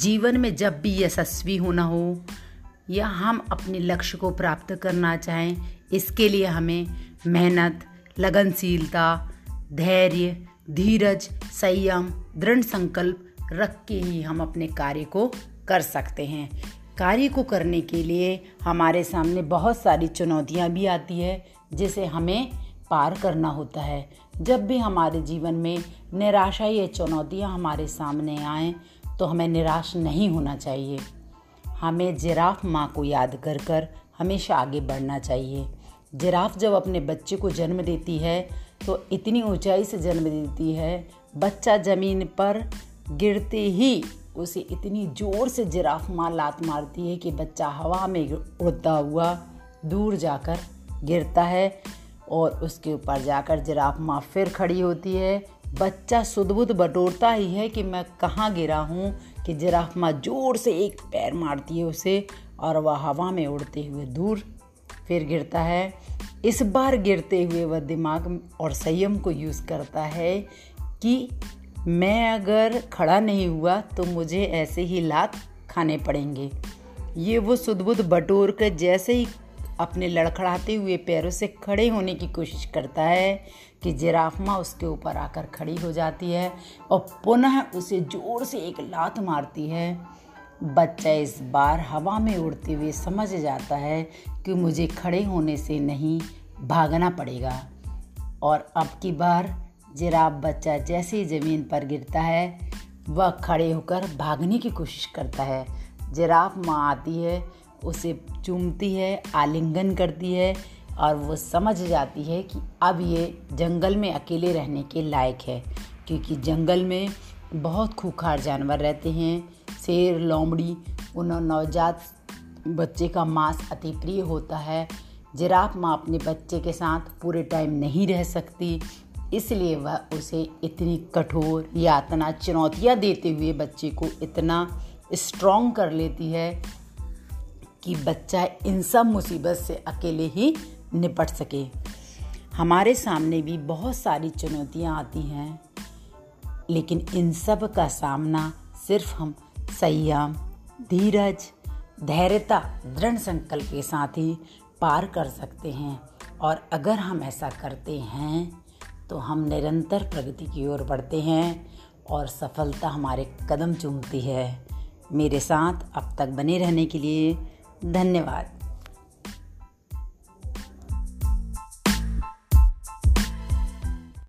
जीवन में जब भी यशस्वी होना हो या हम अपने लक्ष्य को प्राप्त करना चाहें, इसके लिए हमें मेहनत, लगनशीलता, धैर्य, धीरज, संयम, दृढ़ संकल्प रख के ही हम अपने कार्य को कर सकते हैं। कार्य को करने के लिए हमारे सामने बहुत सारी चुनौतियाँ भी आती है, जिसे हमें पार करना होता है। जब भी हमारे जीवन में निराशा या चुनौतियाँ हमारे सामने आएँ तो हमें निराश नहीं होना चाहिए। हमें जिराफ माँ को याद कर कर हमेशा आगे बढ़ना चाहिए। जिराफ जब अपने बच्चे को जन्म देती है तो इतनी ऊंचाई से जन्म देती है, बच्चा ज़मीन पर गिरते ही उसे इतनी ज़ोर से जिराफ माँ लात मारती है कि बच्चा हवा में उड़ता हुआ दूर जाकर गिरता है और उसके ऊपर जाकर जिराफ माँ फिर खड़ी होती है। बच्चा सुदबुद बटोरता ही है कि मैं कहाँ गिरा हूँ कि जिराफ माँ ज़ोर से एक पैर मारती है उसे और वह हवा में उड़ते हुए दूर फिर गिरता है। इस बार गिरते हुए वह दिमाग और संयम को यूज़ करता है कि मैं अगर खड़ा नहीं हुआ तो मुझे ऐसे ही लात खाने पड़ेंगे। ये वो सुदबुद बटोर कर जैसे ही अपने लड़खड़ाते हुए पैरों से खड़े होने की कोशिश करता है कि जिराफ माँ उसके ऊपर आकर खड़ी हो जाती है और पुनः उसे ज़ोर से एक लात मारती है। बच्चा इस बार हवा में उड़ते हुए समझ जाता है कि मुझे खड़े होने से नहीं भागना पड़ेगा। और अब की बार जिराफ बच्चा जैसे ही ज़मीन पर गिरता है, वह खड़े होकर भागने की कोशिश करता है। जिराफ माँ आती है उसे चूमती है, आलिंगन करती है और वो समझ जाती है कि अब ये जंगल में अकेले रहने के लायक है। क्योंकि जंगल में बहुत खूखार जानवर रहते हैं, शेर, लोमड़ी, उन नवजात बच्चे का मांस अति प्रिय होता है। जिराफ माँ अपने बच्चे के साथ पूरे टाइम नहीं रह सकती, इसलिए वह उसे इतनी कठोर यातना चुनौतियाँ देते हुए बच्चे को इतना स्ट्रॉन्ग कर लेती है कि बच्चा इन सब मुसीबत से अकेले ही निपट सके। हमारे सामने भी बहुत सारी चुनौतियाँ आती हैं, लेकिन इन सब का सामना सिर्फ़ हम संयम, धीरज, धैर्यता, दृढ़ संकल्प के साथ ही पार कर सकते हैं। और अगर हम ऐसा करते हैं तो हम निरंतर प्रगति की ओर बढ़ते हैं और सफलता हमारे कदम चूमती है। मेरे साथ अब तक बने रहने के लिए धन्यवाद।